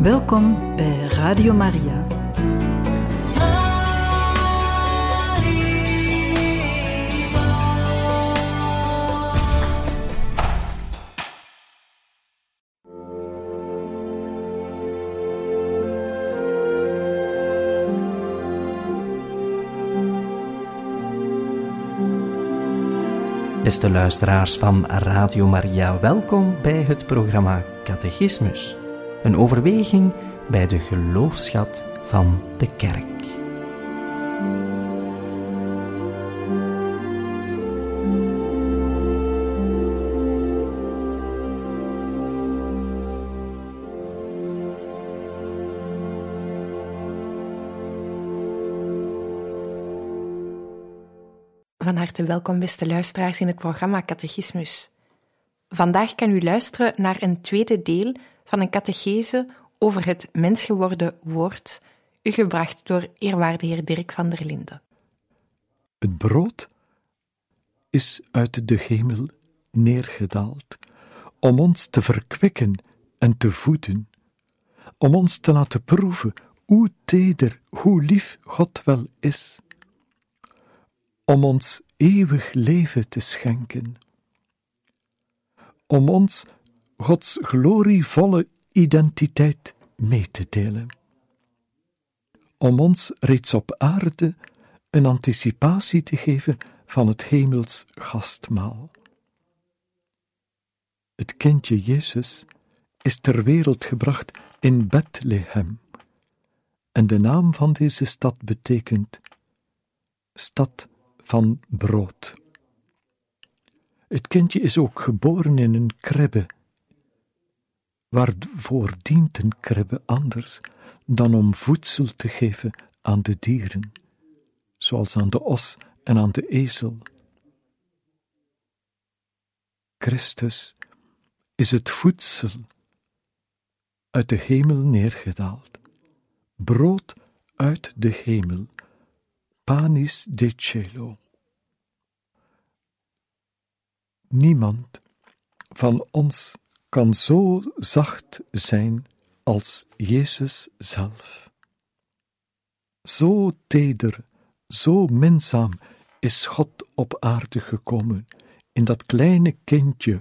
Welkom bij Radio Maria. Beste luisteraars van Radio Maria, welkom bij het programma Catechismus. Een overweging bij de geloofschat van de kerk. Van harte welkom, beste luisteraars, in het programma Catechismus. Vandaag kan u luisteren naar een tweede deel van een catechese over het mensgeworden woord, u gebracht door eerwaarde heer Dirk van der Linden. Het brood is uit de hemel neergedaald om ons te verkwikken en te voeden, om ons te laten proeven hoe teder, hoe lief God wel is, om ons eeuwig leven te schenken, om ons Gods glorievolle identiteit mee te delen. Om ons reeds op aarde een anticipatie te geven van het hemels gastmaal. Het kindje Jezus is ter wereld gebracht in Bethlehem, en de naam van deze stad betekent stad van brood. Het kindje is ook geboren in een kribbe Waarvoor dient een kribbe anders dan om voedsel te geven aan de dieren, zoals aan de os en aan de ezel? Christus is het voedsel uit de hemel neergedaald, brood uit de hemel, panis de cielo. Niemand van ons kan zo zacht zijn als Jezus zelf. Zo teder, zo minzaam is God op aarde gekomen in dat kleine kindje,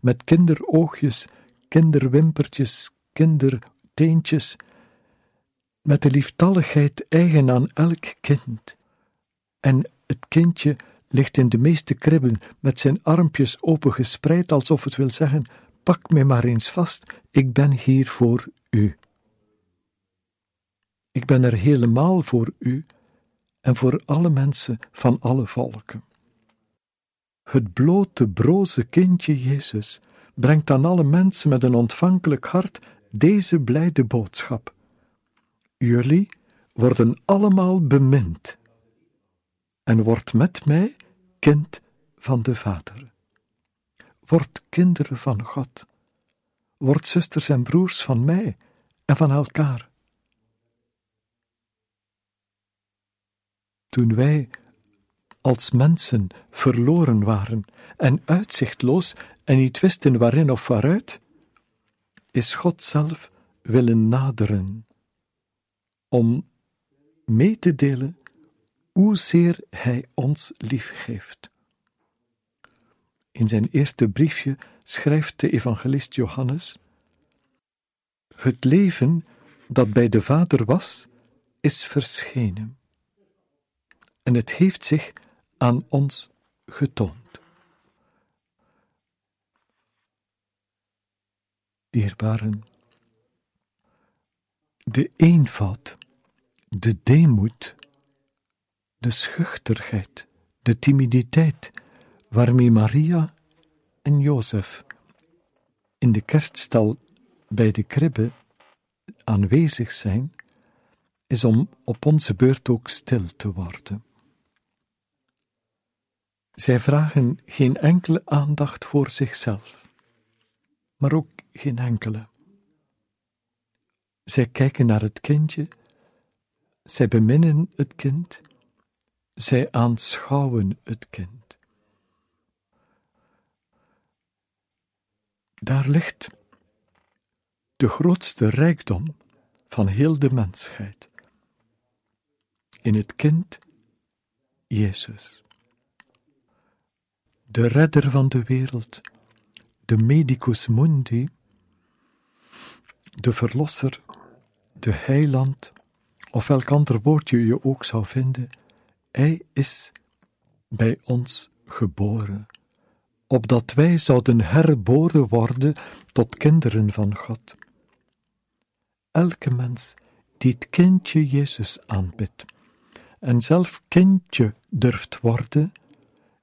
met kinderoogjes, kinderwimpertjes, kinderteentjes, met de lieftalligheid eigen aan elk kind. En het kindje ligt in de meeste kribben met zijn armpjes opengespreid, alsof het wil zeggen: Pak me maar eens vast, ik ben hier voor u. Ik ben er helemaal voor u en voor alle mensen van alle volken. Het blote, broze kindje Jezus brengt aan alle mensen met een ontvankelijk hart deze blijde boodschap. Jullie worden allemaal bemind en wordt met mij kind van de Vader. Word kinderen van God. Word zusters en broers van mij en van elkaar. Toen wij als mensen verloren waren en uitzichtloos en niet wisten waarin of waaruit, is God zelf willen naderen om mee te delen hoezeer Hij ons lief heeft. In zijn eerste briefje schrijft de evangelist Johannes: Het leven dat bij de Vader was, is verschenen. En het heeft zich aan ons getoond. Dierbaren, de eenvoud, de deemoed, de schuchterheid, de timiditeit waarmee Maria en Jozef in de kerststal bij de kribbe aanwezig zijn, is om op onze beurt ook stil te worden. Zij vragen geen enkele aandacht voor zichzelf, maar ook geen enkele. Zij kijken naar het kindje, zij beminnen het kind, zij aanschouwen het kind. Daar ligt de grootste rijkdom van heel de mensheid. In het kind Jezus. De redder van de wereld, de medicus mundi, de verlosser, de heiland, of welk ander woordje je ook zou vinden, hij is bij ons geboren, opdat wij zouden herboren worden tot kinderen van God. Elke mens die het kindje Jezus aanbidt en zelf kindje durft worden,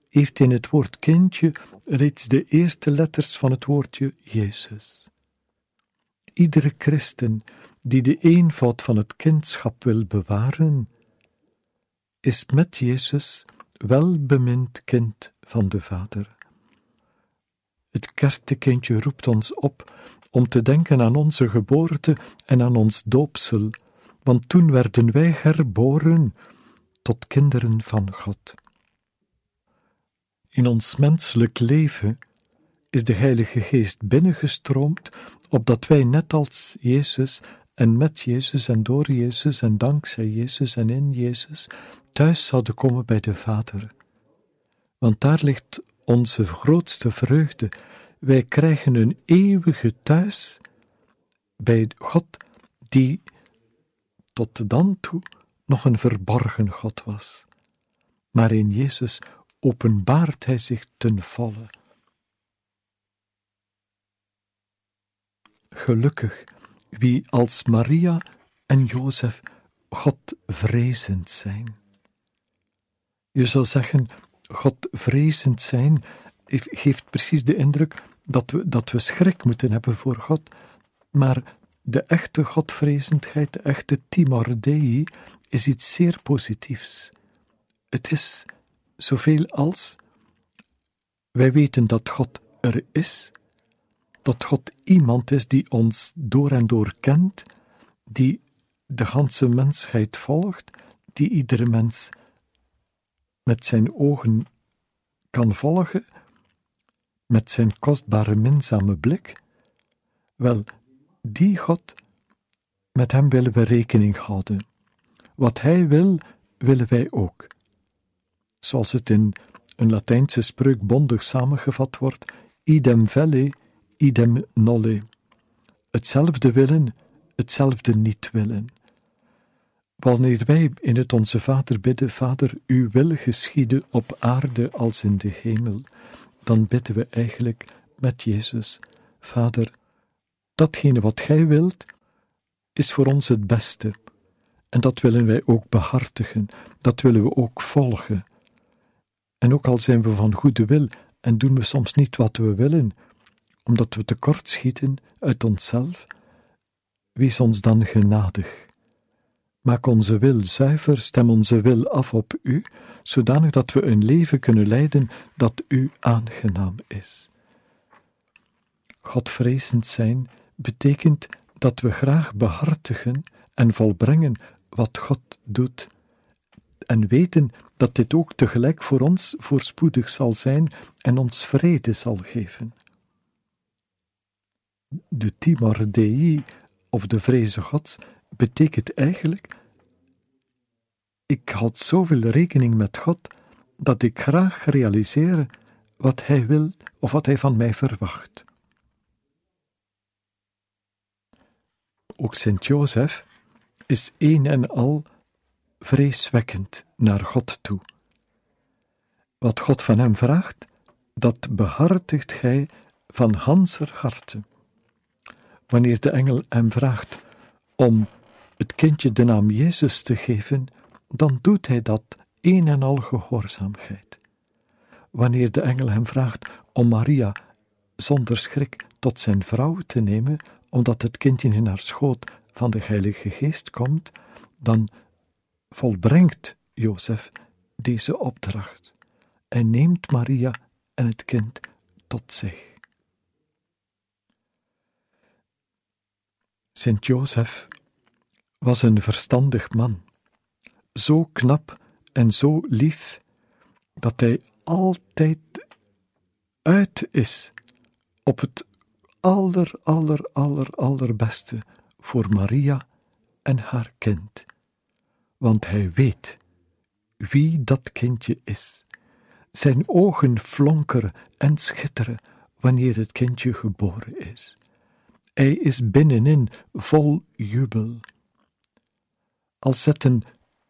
heeft in het woord kindje reeds de eerste letters van het woordje Jezus. Iedere christen die de eenvoud van het kindschap wil bewaren, is met Jezus welbemind kind van de Vader. Het kerstekindje roept ons op om te denken aan onze geboorte en aan ons doopsel, want toen werden wij herboren tot kinderen van God. In ons menselijk leven is de Heilige Geest binnengestroomd, opdat wij net als Jezus en met Jezus en door Jezus en dankzij Jezus en in Jezus thuis zouden komen bij de Vader. Want daar ligt onze grootste vreugde. Wij krijgen een eeuwige thuis bij God, die tot dan toe nog een verborgen God was. Maar in Jezus openbaart Hij zich ten volle. Gelukkig wie als Maria en Jozef God vrezend zijn. Je zou zeggen, God vrezend zijn geeft precies de indruk dat we, dat we schrik moeten hebben voor God, maar de echte Godvrezendheid, de echte timor dei, is iets zeer positiefs. Het is zoveel als wij weten dat God er is, dat God iemand is die ons door en door kent, die de ganse mensheid volgt, die iedere mens met zijn ogen kan volgen, met zijn kostbare minzame blik, wel, die God, met hem willen we rekening houden. Wat hij wil, willen wij ook. Zoals het in een Latijnse spreuk bondig samengevat wordt: idem velle, idem nolle. Hetzelfde willen, hetzelfde niet willen. Wanneer wij in het Onze Vader bidden, Vader, uw wil geschieden op aarde als in de hemel, dan bidden we eigenlijk met Jezus, Vader, datgene wat Gij wilt, is voor ons het beste. En dat willen wij ook behartigen, dat willen we ook volgen. En ook al zijn we van goede wil en doen we soms niet wat we willen, omdat we tekortschieten uit onszelf, wees ons dan genadig. Maak onze wil zuiver, stem onze wil af op U, zodanig dat we een leven kunnen leiden dat U aangenaam is. Godvrezend zijn betekent dat we graag behartigen en volbrengen wat God doet, en weten dat dit ook tegelijk voor ons voorspoedig zal zijn en ons vrede zal geven. De timor dei, of de vreze Gods, betekent eigenlijk: ik houd zoveel rekening met God dat ik graag realiseer wat Hij wil of wat Hij van mij verwacht. Ook Sint Jozef is een en al vreeswekkend naar God toe. Wat God van hem vraagt, dat behartigt gij van ganser harte. Wanneer de engel hem vraagt om het kindje de naam Jezus te geven, dan doet hij dat een en al gehoorzaamheid. Wanneer de engel hem vraagt om Maria zonder schrik tot zijn vrouw te nemen, omdat het kindje in haar schoot van de Heilige Geest komt, dan volbrengt Jozef deze opdracht en neemt Maria en het kind tot zich. Sint Jozef was een verstandig man, zo knap en zo lief, dat hij altijd uit is op het aller, aller, aller, allerbeste voor Maria en haar kind, want hij weet wie dat kindje is. Zijn ogen flonkeren en schitteren wanneer het kindje geboren is. Hij is binnenin vol jubel. Al zetten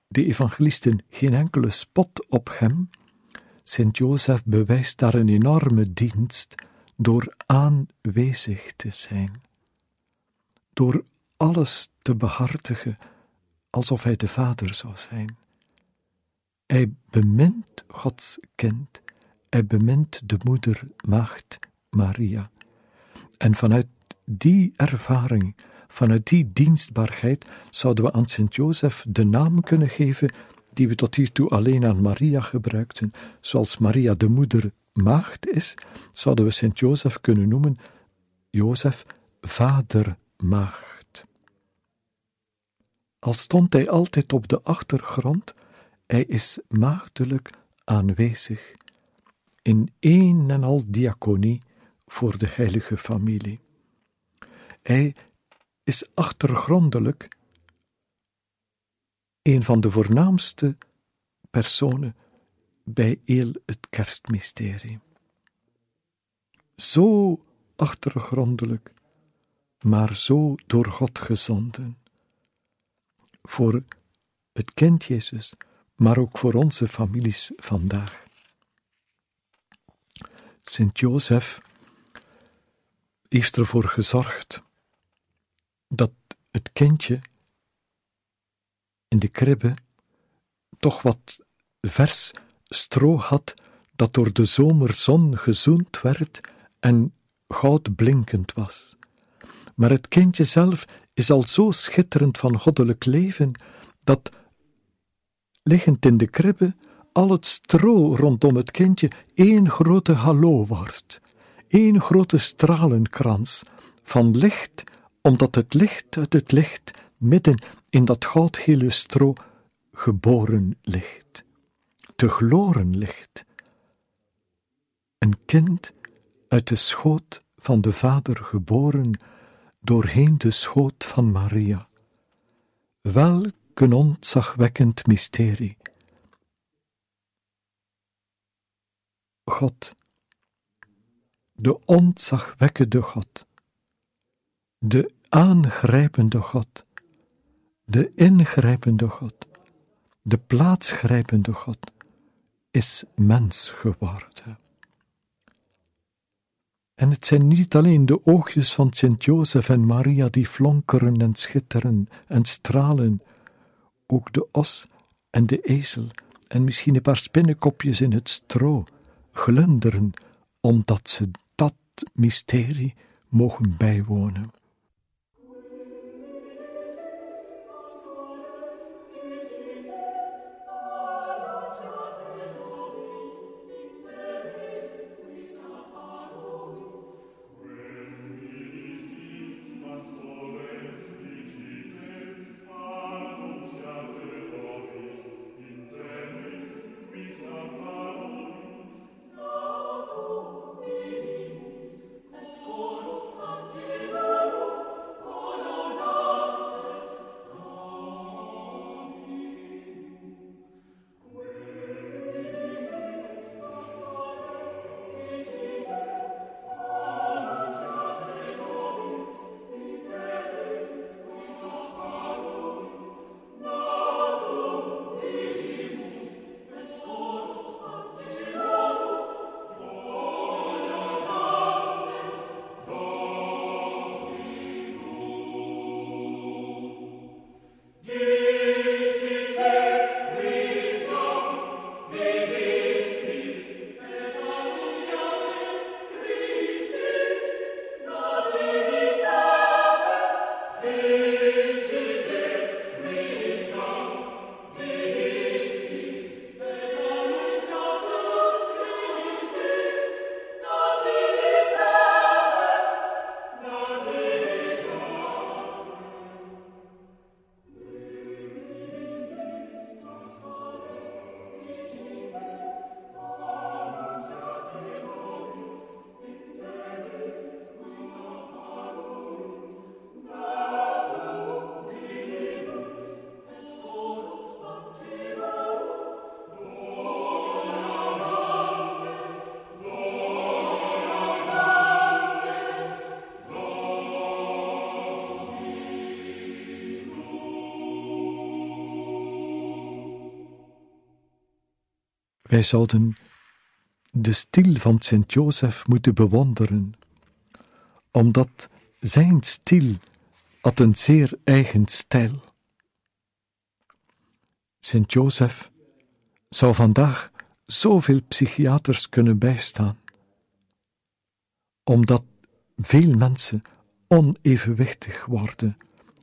de evangelisten geen enkele spot op hem, Sint Jozef bewijst daar een enorme dienst door aanwezig te zijn, door alles te behartigen alsof hij de vader zou zijn. Hij bemint Gods kind, hij bemint de moeder maagd Maria. En vanuit die ervaring, vanuit die dienstbaarheid, zouden we aan Sint Jozef de naam kunnen geven die we tot hiertoe alleen aan Maria gebruikten, zoals Maria de moeder maagd is, zouden we Sint Jozef kunnen noemen Jozef vader maagd. Al stond hij altijd op de achtergrond, hij is maagdelijk aanwezig in één en al diaconie voor de heilige familie. Hij is achtergrondelijk een van de voornaamste personen bij heel het kerstmysterie. Zo achtergrondelijk, maar zo door God gezonden. Voor het kind Jezus, maar ook voor onze families vandaag. Sint Jozef heeft ervoor gezorgd dat het kindje in de kribbe toch wat vers stro had dat door de zomerzon gezoend werd en goudblinkend was. Maar het kindje zelf is al zo schitterend van goddelijk leven dat, liggend in de kribbe, al het stro rondom het kindje één grote hallo wordt, één grote stralenkrans van licht, omdat het licht uit het licht midden in dat goudgele stro geboren ligt, te gloren ligt. Een kind uit de schoot van de Vader geboren, doorheen de schoot van Maria. Welk een ontzagwekkend mysterie. God, de ontzagwekkende God, de aangrijpende God, de ingrijpende God, de plaatsgrijpende God, is mens geworden. En het zijn niet alleen de oogjes van Sint Jozef en Maria die flonkeren en schitteren en stralen, ook de os en de ezel en misschien een paar spinnenkopjes in het stro glunderen, omdat ze dat mysterie mogen bijwonen. Wij zouden de stil van Sint-Jozef moeten bewonderen, omdat zijn stil had een zeer eigen stijl. Sint-Jozef zou vandaag zoveel psychiaters kunnen bijstaan, omdat veel mensen onevenwichtig worden,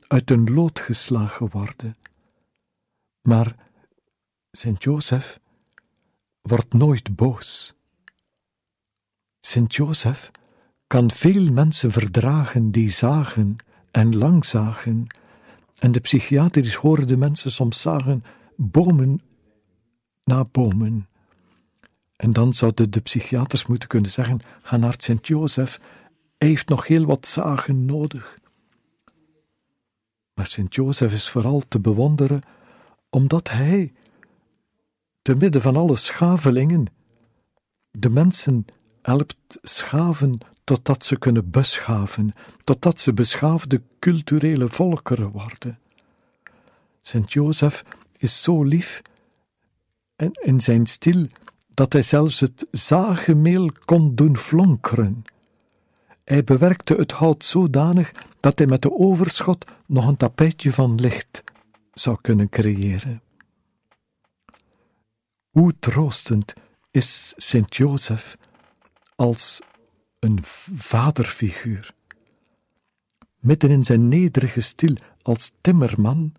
uit hun lood geslagen worden. Maar Sint-Jozef wordt nooit boos. Sint-Jozef kan veel mensen verdragen die zagen en lang zagen, en de psychiatrisch hoorde mensen soms zagen bomen na bomen. En dan zouden de psychiaters moeten kunnen zeggen: ga naar Sint-Jozef, hij heeft nog heel wat zagen nodig. Maar Sint-Jozef is vooral te bewonderen omdat hij, te midden van alle schavelingen, de mensen helpt schaven totdat ze kunnen beschaven, totdat ze beschaafde culturele volkeren worden. Sint-Jozef is zo lief en in zijn stil dat hij zelfs het zagemeel kon doen flonkeren. Hij bewerkte het hout zodanig dat hij met de overschot nog een tapijtje van licht zou kunnen creëren. Hoe troostend is Sint Jozef als een vaderfiguur. Midden in zijn nederige stil als timmerman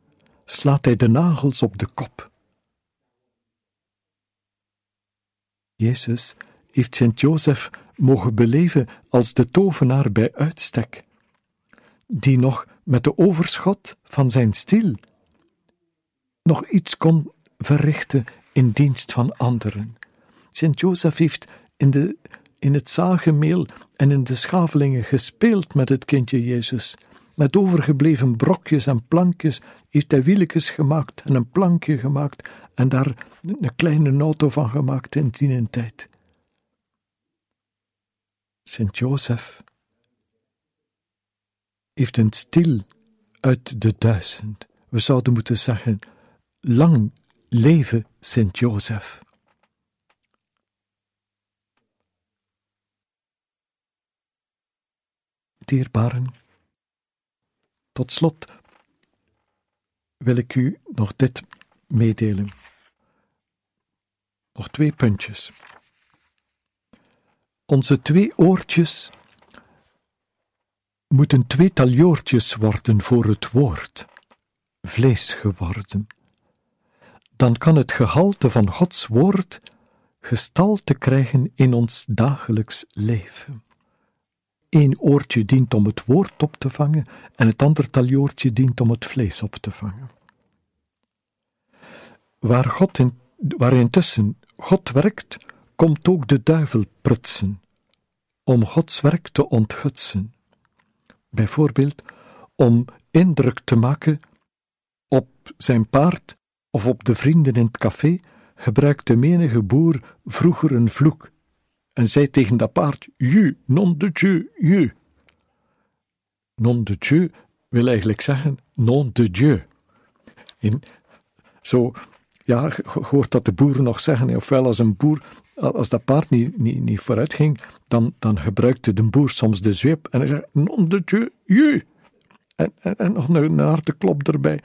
slaat hij de nagels op de kop. Jezus heeft Sint Jozef mogen beleven als de tovenaar bij uitstek, die nog met de overschot van zijn stil nog iets kon verrichten in dienst van anderen. Sint Jozef heeft in, de, in het zagemeel en in de schavelingen gespeeld met het kindje Jezus. Met overgebleven brokjes en plankjes heeft hij wieltjes gemaakt en een plankje gemaakt en daar een kleine auto van gemaakt in die tijd. Sint Jozef heeft een stil uit de duizend. We zouden moeten zeggen: lang leven Sint Jozef. Dierbaren, tot slot wil ik u nog dit meedelen. Nog twee puntjes. Onze twee oortjes moeten twee taljoortjes worden voor het woord, vlees geworden. Dan kan het gehalte van Gods woord gestalte krijgen in ons dagelijks leven. Eén oortje dient om het woord op te vangen en het andere taljoortje dient om het vlees op te vangen. Waar, God in, waar intussen God werkt, komt ook de duivel prutsen, om Gods werk te ontgutsen. Bijvoorbeeld om indruk te maken op zijn paard of op de vrienden in het café, gebruikte menige boer vroeger een vloek en zei tegen dat paard: Ju, non de Dieu, ju. Non de Dieu wil eigenlijk zeggen non de Dieu. In, zo ja, je hoort dat de boeren nog zeggen, ofwel als een boer, als dat paard niet, niet, niet vooruit ging, dan, dan gebruikte de boer soms de zweep en hij zei, non de dieu, je. En, en, en, nog een, harde klop erbij.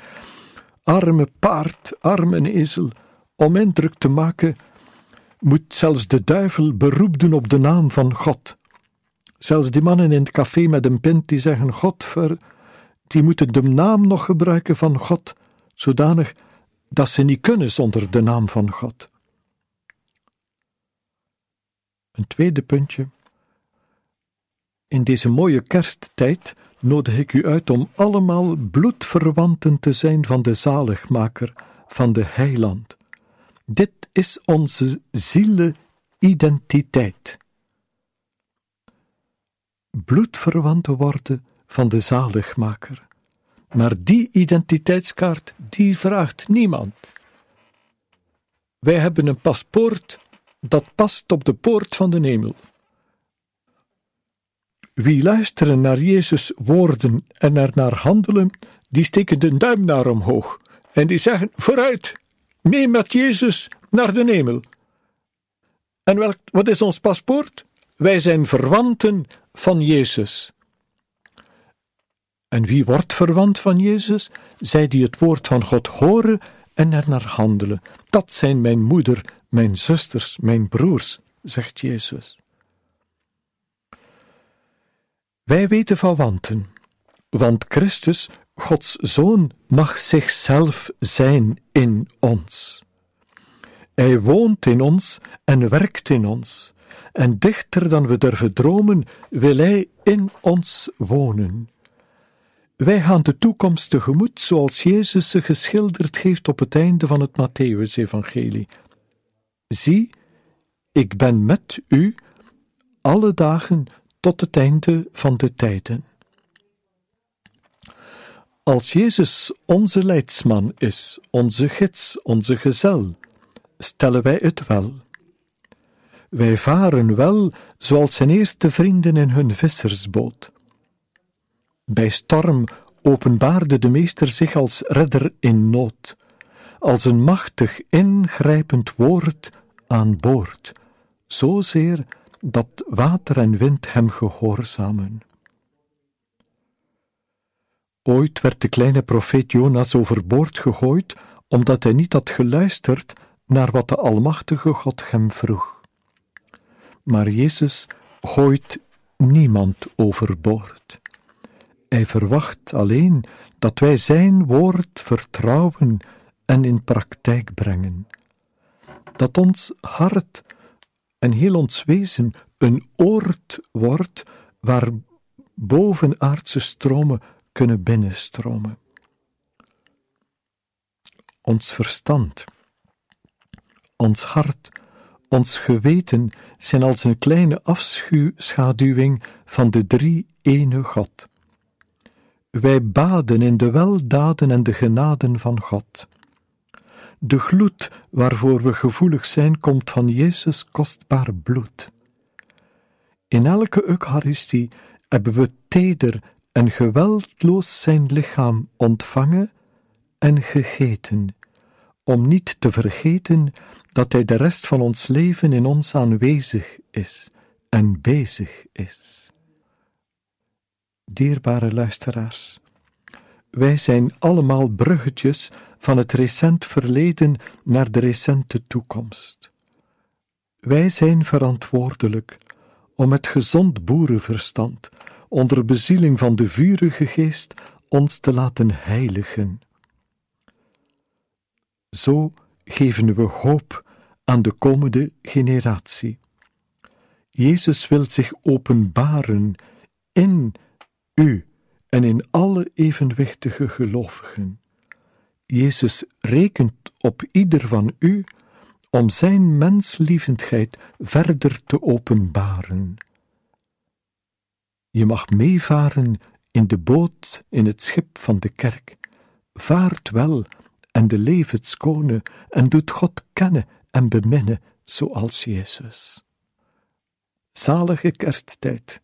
Arme paard, arme ezel, om indruk te maken, moet zelfs de duivel beroep doen op de naam van God. Zelfs die mannen in het café met een pint die zeggen God ver, die moeten de naam nog gebruiken van God, zodanig dat ze niet kunnen zonder de naam van God. Een tweede puntje. In deze mooie kersttijd nodig ik u uit om allemaal bloedverwanten te zijn van de zaligmaker, van de heiland. Dit is onze ziele-identiteit. Bloedverwanten worden van de zaligmaker. Maar die identiteitskaart, die vraagt niemand. Wij hebben een paspoort dat past op de poort van de hemel. Wie luisteren naar Jezus' woorden en er naar handelen, die steken de duim naar omhoog en die zeggen: vooruit, mee met Jezus naar de hemel. En welk, wat is ons paspoort? Wij zijn verwanten van Jezus. En wie wordt verwant van Jezus? Zij die het woord van God horen en er naar handelen. Dat zijn mijn moeder, mijn zusters, mijn broers, zegt Jezus. Wij weten van wanten, want Christus, Gods Zoon, mag zichzelf zijn in ons. Hij woont in ons en werkt in ons, en dichter dan we durven dromen, wil Hij in ons wonen. Wij gaan de toekomst tegemoet zoals Jezus ze geschilderd heeft op het einde van het Matthäus-evangelie. Zie, ik ben met u alle dagen tot het einde van de tijden. Als Jezus onze leidsman is, onze gids, onze gezel, stellen wij het wel. Wij varen wel zoals zijn eerste vrienden in hun vissersboot. Bij storm openbaarde de meester zich als redder in nood, als een machtig ingrijpend woord aan boord, zozeer dat water en wind hem gehoorzamen. Ooit werd de kleine profeet Jonas overboord gegooid, omdat hij niet had geluisterd naar wat de Almachtige God hem vroeg. Maar Jezus gooit niemand overboord. Hij verwacht alleen dat wij Zijn woord vertrouwen en in praktijk brengen. Dat ons hart en heel ons wezen een oord wordt waar bovenaardse stromen kunnen binnenstromen. Ons verstand, ons hart, ons geweten zijn als een kleine afschaduwing van de drie ene God. Wij baden in de weldaden en de genaden van God. De gloed waarvoor we gevoelig zijn, komt van Jezus kostbaar bloed. In elke Eucharistie hebben we teder en geweldloos zijn lichaam ontvangen en gegeten, om niet te vergeten dat Hij de rest van ons leven in ons aanwezig is en bezig is. Dierbare luisteraars, wij zijn allemaal bruggetjes van het recent verleden naar de recente toekomst. Wij zijn verantwoordelijk om met gezond boerenverstand, onder bezieling van de vurige geest, ons te laten heiligen. Zo geven we hoop aan de komende generatie. Jezus wil zich openbaren in u en in alle evenwichtige gelovigen. Jezus rekent op ieder van u om zijn menslievendheid verder te openbaren. Je mag meevaren in de boot in het schip van de kerk. Vaart wel en de levenskone en doet God kennen en beminnen zoals Jezus. Zalige kersttijd.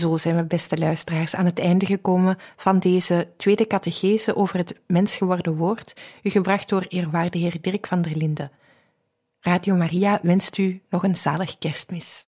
Zo zijn we, beste luisteraars, aan het einde gekomen van deze tweede catechese over het mensgeworden woord, u gebracht door eerwaarde heer Dirk van der Linden. Radio Maria wenst u nog een zalig kerstmis.